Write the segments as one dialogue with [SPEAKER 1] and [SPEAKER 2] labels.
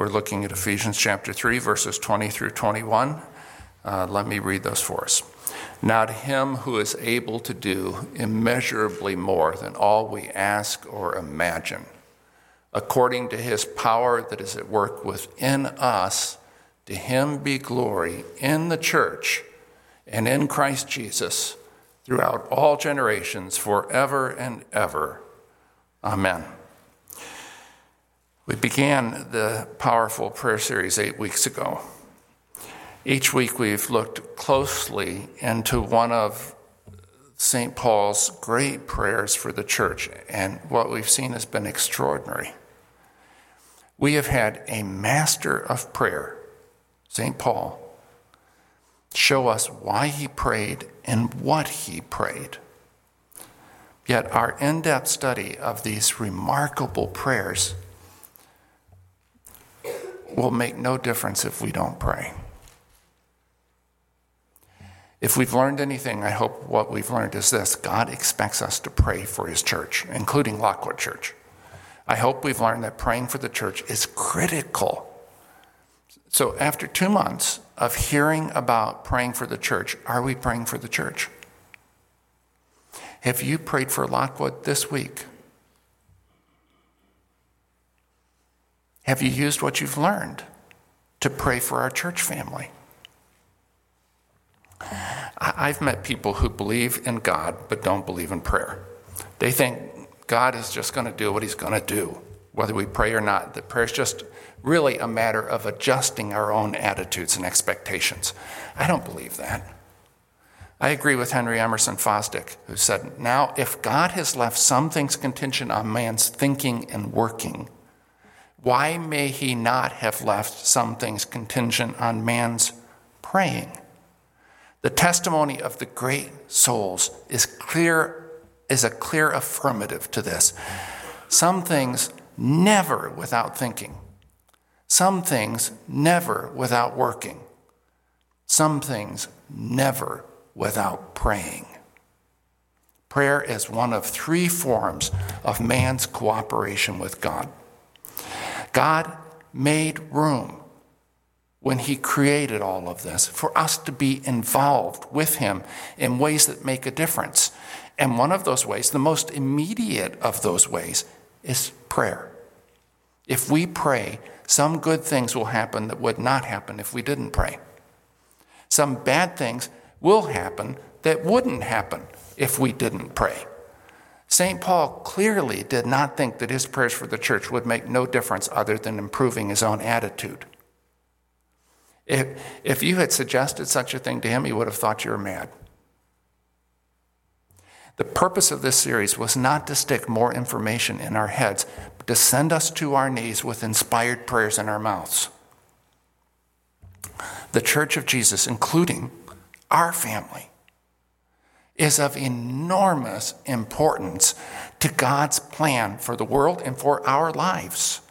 [SPEAKER 1] We're looking at Ephesians chapter 3, verses 20 through 21. Uh, let me read those for us. Now, to him who is able to do immeasurably more than all we ask or imagine, according to his power that is at work within us, to him be glory in the church and in Christ Jesus throughout all generations, forever and ever. Amen. We began the powerful prayer series eight weeks ago. Each week we've looked closely into one of St. Paul's great prayers for the church, and what we've seen has been extraordinary. We have had a master of prayer, St. Paul, show us why he prayed and what he prayed. Yet our in depth study of these remarkable prayers will make no difference if we don't pray. If we've learned anything, I hope what we've learned is this God expects us to pray for his church, including Lockwood Church. I hope we've learned that praying for the church is critical. So, after two months of hearing about praying for the church, are we praying for the church? Have you prayed for Lockwood this week? Have you used what you've learned to pray for our church family? I've met people who believe in God but don't believe in prayer. They think God is just going to do what he's going to do, whether we pray or not. That prayer is just really a matter of adjusting our own attitudes and expectations. I don't believe that. I agree with Henry Emerson Fosdick, who said, Now, if God has left some things contingent on man's thinking and working, why may he not have left some things contingent on man's praying? The testimony of the great souls is clear is a clear affirmative to this. Some things never without thinking. Some things never without working. Some things never without praying. Prayer is one of three forms of man's cooperation with God. God made room when He created all of this for us to be involved with Him in ways that make a difference. And one of those ways, the most immediate of those ways, is prayer. If we pray, some good things will happen that would not happen if we didn't pray. Some bad things will happen that wouldn't happen if we didn't pray. St. Paul clearly did not think that his prayers for the church would make no difference other than improving his own attitude. If, if you had suggested such a thing to him, he would have thought you were mad. The purpose of this series was not to stick more information in our heads, but to send us to our knees with inspired prayers in our mouths. The Church of Jesus, including our family, is of enormous importance to God's plan for the world and for our lives.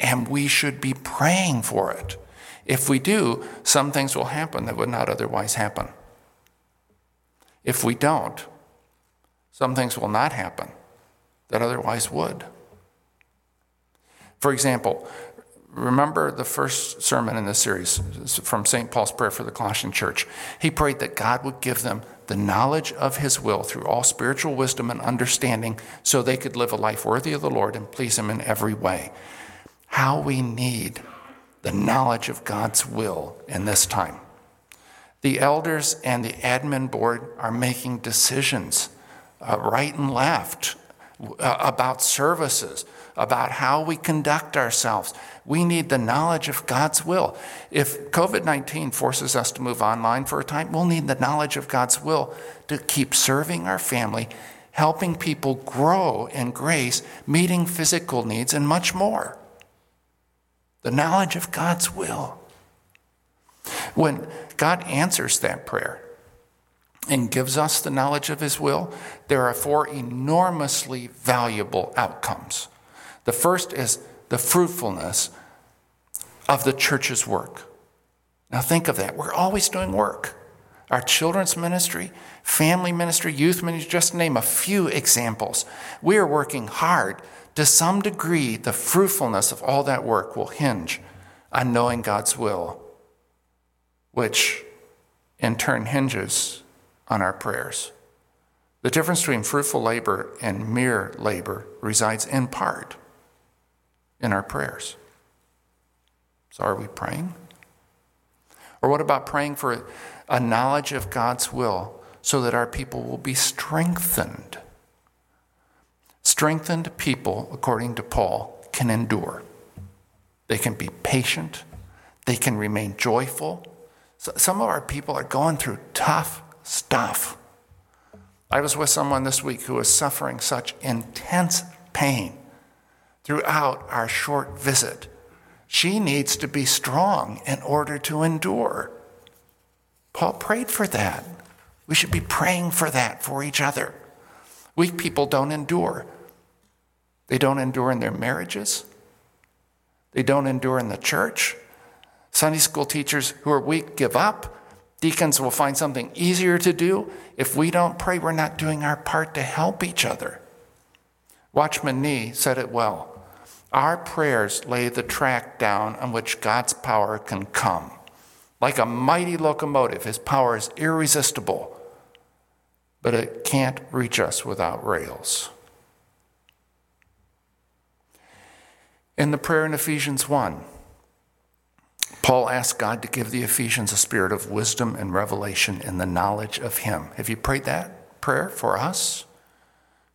[SPEAKER 1] And we should be praying for it. If we do, some things will happen that would not otherwise happen. If we don't, some things will not happen that otherwise would. For example, Remember the first sermon in this series from St. Paul's prayer for the Colossian church. He prayed that God would give them the knowledge of his will through all spiritual wisdom and understanding so they could live a life worthy of the Lord and please him in every way. How we need the knowledge of God's will in this time. The elders and the admin board are making decisions uh, right and left uh, about services, about how we conduct ourselves. We need the knowledge of God's will. If COVID 19 forces us to move online for a time, we'll need the knowledge of God's will to keep serving our family, helping people grow in grace, meeting physical needs, and much more. The knowledge of God's will. When God answers that prayer, and gives us the knowledge of his will, there are four enormously valuable outcomes. The first is the fruitfulness of the church's work. Now, think of that. We're always doing work. Our children's ministry, family ministry, youth ministry, just name a few examples. We are working hard to some degree, the fruitfulness of all that work will hinge on knowing God's will, which in turn hinges on our prayers. The difference between fruitful labor and mere labor resides in part in our prayers. So, are we praying? Or what about praying for a knowledge of God's will so that our people will be strengthened? Strengthened people, according to Paul, can endure. They can be patient. They can remain joyful. So some of our people are going through tough stuff. I was with someone this week who was suffering such intense pain throughout our short visit. She needs to be strong in order to endure. Paul prayed for that. We should be praying for that for each other. Weak people don't endure. They don't endure in their marriages. They don't endure in the church. Sunday school teachers who are weak give up. Deacons will find something easier to do. If we don't pray, we're not doing our part to help each other. Watchman Nee said it well. Our prayers lay the track down on which God's power can come. Like a mighty locomotive, his power is irresistible, but it can't reach us without rails. In the prayer in Ephesians 1, Paul asked God to give the Ephesians a spirit of wisdom and revelation in the knowledge of Him. Have you prayed that prayer for us?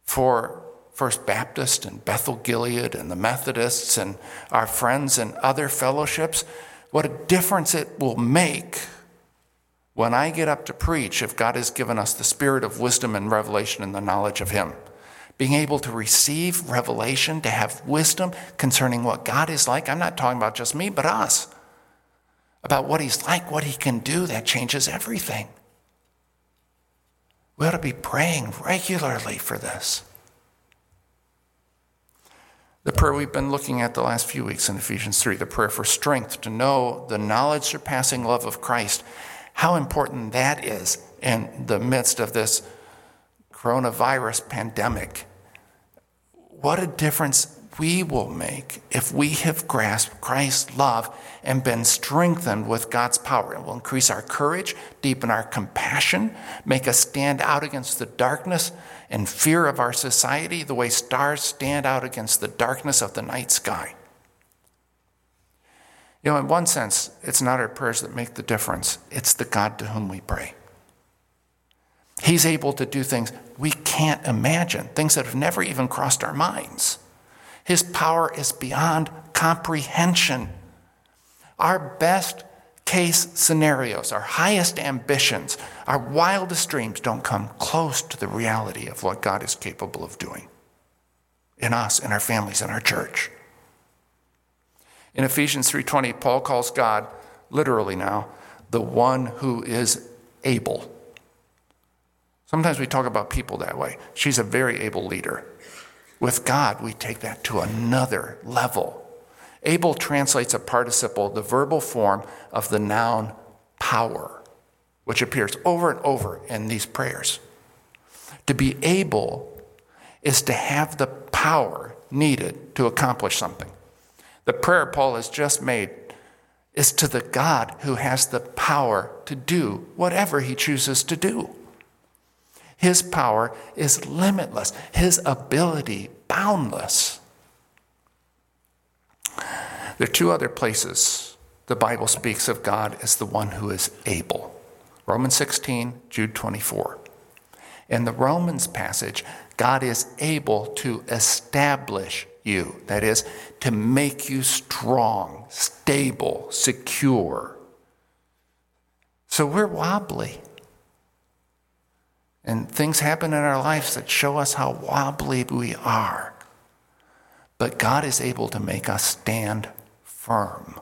[SPEAKER 1] For First Baptist and Bethel Gilead and the Methodists and our friends and other fellowships, what a difference it will make when I get up to preach if God has given us the spirit of wisdom and revelation and the knowledge of Him. Being able to receive revelation, to have wisdom concerning what God is like. I'm not talking about just me, but us. About what He's like, what He can do, that changes everything. We ought to be praying regularly for this. The prayer we've been looking at the last few weeks in Ephesians 3, the prayer for strength to know the knowledge surpassing love of Christ, how important that is in the midst of this coronavirus pandemic. What a difference we will make if we have grasped Christ's love and been strengthened with God's power. It will increase our courage, deepen our compassion, make us stand out against the darkness and fear of our society the way stars stand out against the darkness of the night sky. You know, in one sense, it's not our prayers that make the difference, it's the God to whom we pray. He's able to do things we can't imagine, things that have never even crossed our minds. His power is beyond comprehension. Our best case scenarios, our highest ambitions, our wildest dreams don't come close to the reality of what God is capable of doing in us, in our families, in our church. In Ephesians 3:20, Paul calls God literally now the one who is able. Sometimes we talk about people that way. She's a very able leader. With God, we take that to another level. Able translates a participle, the verbal form of the noun power, which appears over and over in these prayers. To be able is to have the power needed to accomplish something. The prayer Paul has just made is to the God who has the power to do whatever he chooses to do. His power is limitless, His ability boundless. There are two other places the Bible speaks of God as the one who is able Romans 16, Jude 24. In the Romans passage, God is able to establish you, that is, to make you strong, stable, secure. So we're wobbly. And things happen in our lives that show us how wobbly we are. But God is able to make us stand firm.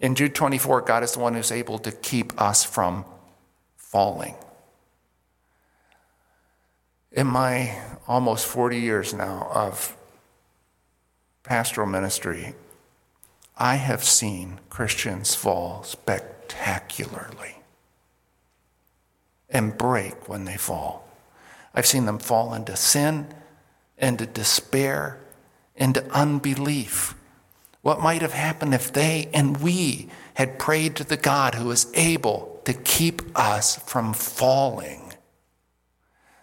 [SPEAKER 1] In Jude 24, God is the one who's able to keep us from falling. In my almost 40 years now of pastoral ministry, I have seen Christians fall spectacularly and break when they fall. I've seen them fall into sin, into despair, into unbelief. What might have happened if they and we had prayed to the God who is able to keep us from falling?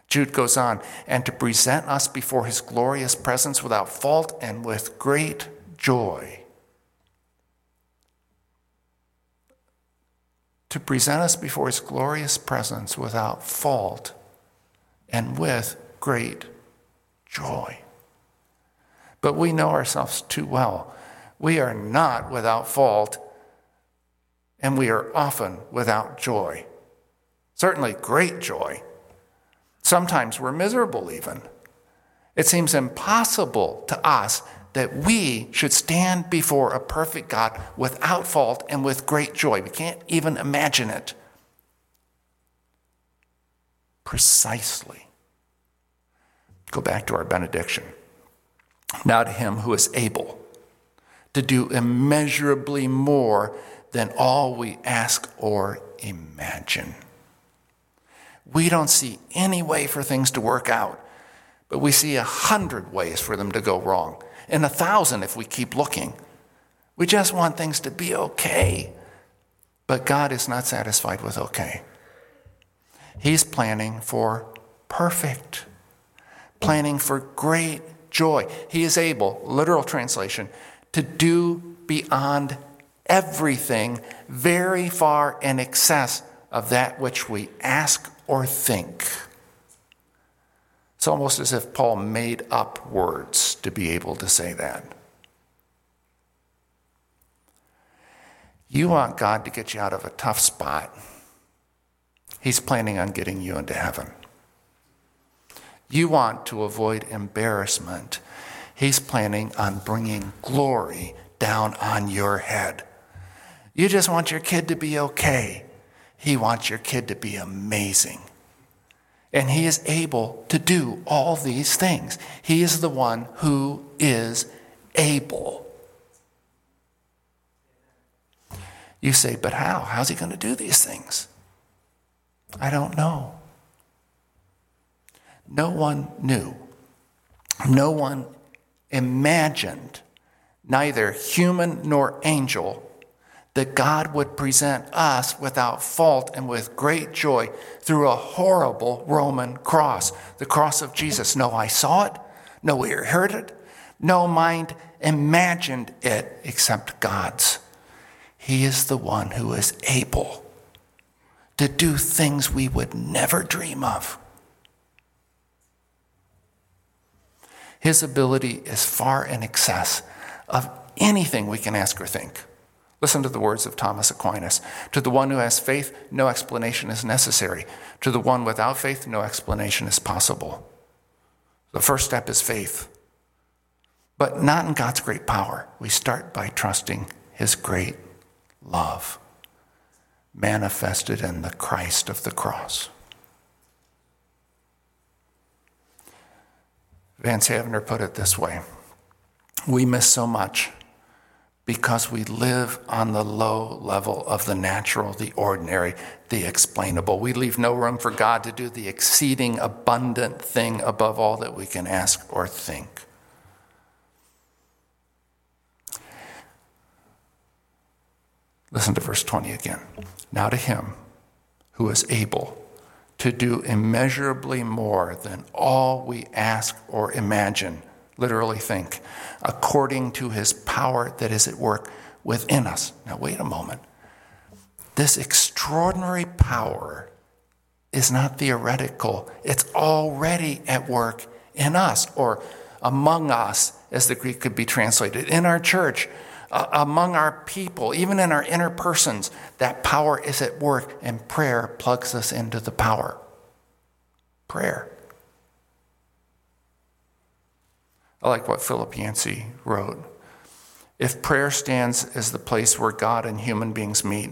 [SPEAKER 1] Jude goes on, and to present us before his glorious presence without fault and with great joy. To present us before his glorious presence without fault and with great joy. But we know ourselves too well. We are not without fault, and we are often without joy. Certainly, great joy. Sometimes we're miserable, even. It seems impossible to us that we should stand before a perfect God without fault and with great joy. We can't even imagine it. Precisely. Go back to our benediction. Now to him who is able to do immeasurably more than all we ask or imagine. We don't see any way for things to work out, but we see a hundred ways for them to go wrong, and a thousand if we keep looking. We just want things to be okay. But God is not satisfied with okay. He's planning for perfect, planning for great joy. He is able, literal translation, to do beyond everything, very far in excess of that which we ask or think. It's almost as if Paul made up words to be able to say that. You want God to get you out of a tough spot. He's planning on getting you into heaven. You want to avoid embarrassment. He's planning on bringing glory down on your head. You just want your kid to be okay. He wants your kid to be amazing. And he is able to do all these things. He is the one who is able. You say, but how? How's he going to do these things? I don't know. No one knew. No one imagined, neither human nor angel, that God would present us without fault and with great joy through a horrible Roman cross, the cross of Jesus. No eye saw it, no ear heard it, no mind imagined it except God's. He is the one who is able to do things we would never dream of. His ability is far in excess of anything we can ask or think. Listen to the words of Thomas Aquinas. To the one who has faith, no explanation is necessary. To the one without faith, no explanation is possible. The first step is faith, but not in God's great power. We start by trusting his great love manifested in the Christ of the cross. Vance Havner put it this way We miss so much because we live on the low level of the natural, the ordinary, the explainable. We leave no room for God to do the exceeding abundant thing above all that we can ask or think. Listen to verse 20 again. Now to him who is able to do immeasurably more than all we ask or imagine, literally think, according to his power that is at work within us. Now, wait a moment. This extraordinary power is not theoretical, it's already at work in us or among us, as the Greek could be translated, in our church uh, among our people, even in our inner persons, that power is at work, and prayer plugs us into the power. Prayer. I like what Philip Yancey wrote. If prayer stands as the place where God and human beings meet,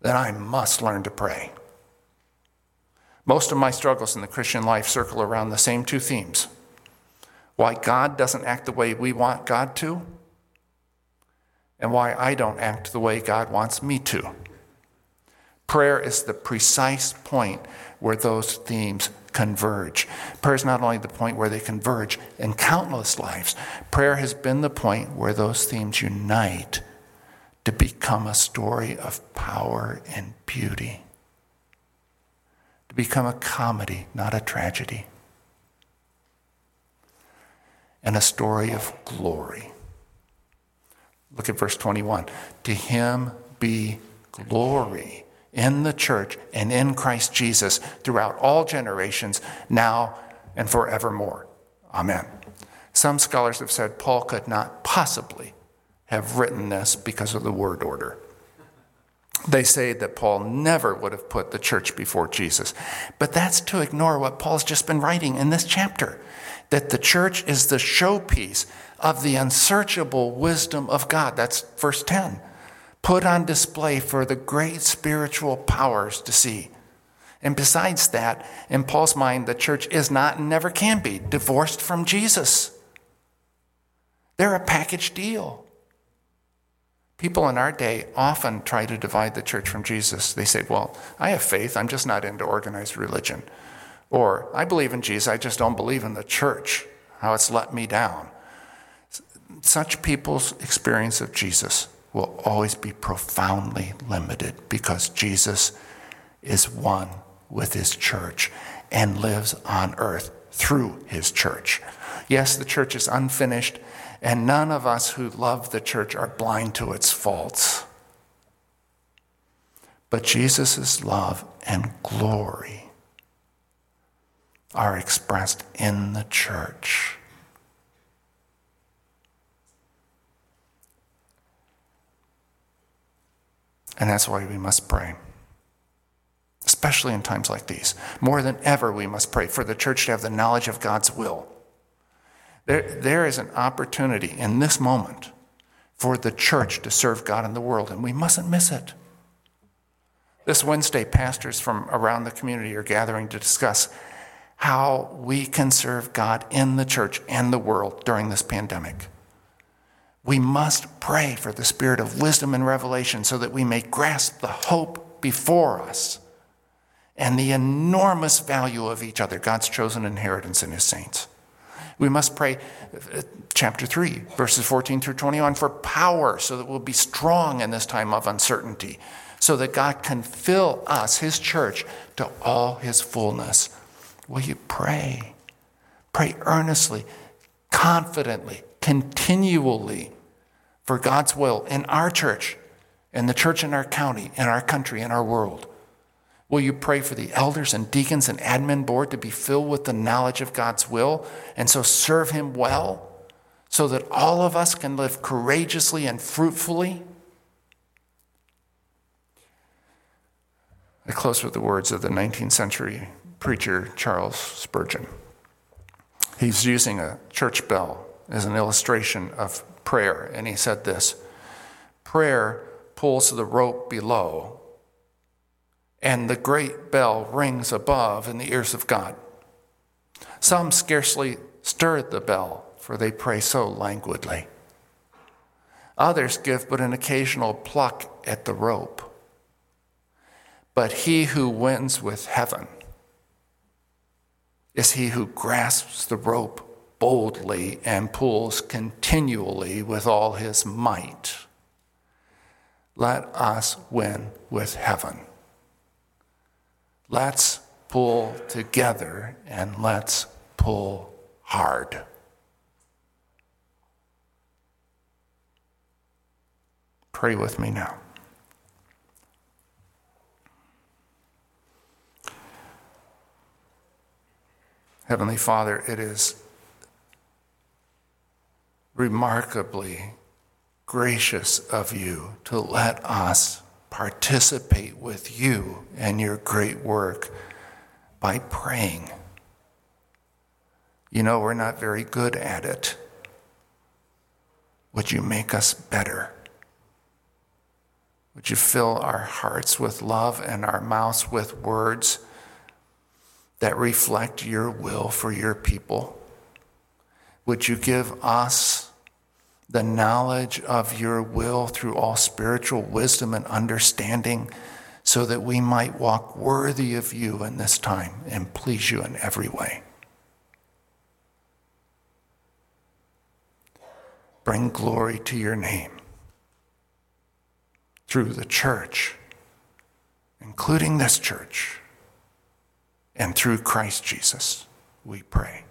[SPEAKER 1] then I must learn to pray. Most of my struggles in the Christian life circle around the same two themes why God doesn't act the way we want God to, and why I don't act the way God wants me to. Prayer is the precise point where those themes converge. Prayer is not only the point where they converge in countless lives, prayer has been the point where those themes unite to become a story of power and beauty, to become a comedy, not a tragedy, and a story of glory. Look at verse 21. To him be glory in the church and in Christ Jesus throughout all generations, now and forevermore. Amen. Some scholars have said Paul could not possibly have written this because of the word order. They say that Paul never would have put the church before Jesus. But that's to ignore what Paul's just been writing in this chapter that the church is the showpiece of the unsearchable wisdom of God. That's verse 10 put on display for the great spiritual powers to see. And besides that, in Paul's mind, the church is not and never can be divorced from Jesus. They're a package deal. People in our day often try to divide the church from Jesus. They say, Well, I have faith, I'm just not into organized religion. Or, I believe in Jesus, I just don't believe in the church, how it's let me down. Such people's experience of Jesus will always be profoundly limited because Jesus is one with his church and lives on earth through his church. Yes, the church is unfinished, and none of us who love the church are blind to its faults. But Jesus' love and glory are expressed in the church. And that's why we must pray, especially in times like these. More than ever, we must pray for the church to have the knowledge of God's will. There, there is an opportunity in this moment for the church to serve God in the world, and we mustn't miss it. This Wednesday, pastors from around the community are gathering to discuss how we can serve God in the church and the world during this pandemic. We must pray for the spirit of wisdom and revelation so that we may grasp the hope before us and the enormous value of each other, God's chosen inheritance in his saints. We must pray, uh, chapter 3, verses 14 through 21, for power so that we'll be strong in this time of uncertainty, so that God can fill us, his church, to all his fullness. Will you pray? Pray earnestly, confidently, continually for God's will in our church, in the church in our county, in our country, in our world. Will you pray for the elders and deacons and admin board to be filled with the knowledge of God's will and so serve Him well so that all of us can live courageously and fruitfully? I close with the words of the 19th century preacher Charles Spurgeon. He's using a church bell as an illustration of prayer. And he said this Prayer pulls the rope below, and the great bell rings above in the ears of God. Some scarcely stir the bell, for they pray so languidly. Others give but an occasional pluck at the rope. But he who wins with heaven is he who grasps the rope boldly and pulls continually with all his might. Let us win with heaven. Let's pull together and let's pull hard. Pray with me now. Heavenly Father, it is remarkably gracious of you to let us participate with you and your great work by praying. You know, we're not very good at it. Would you make us better? Would you fill our hearts with love and our mouths with words that reflect your will for your people? Would you give us the knowledge of your will through all spiritual wisdom and understanding, so that we might walk worthy of you in this time and please you in every way. Bring glory to your name through the church, including this church, and through Christ Jesus, we pray.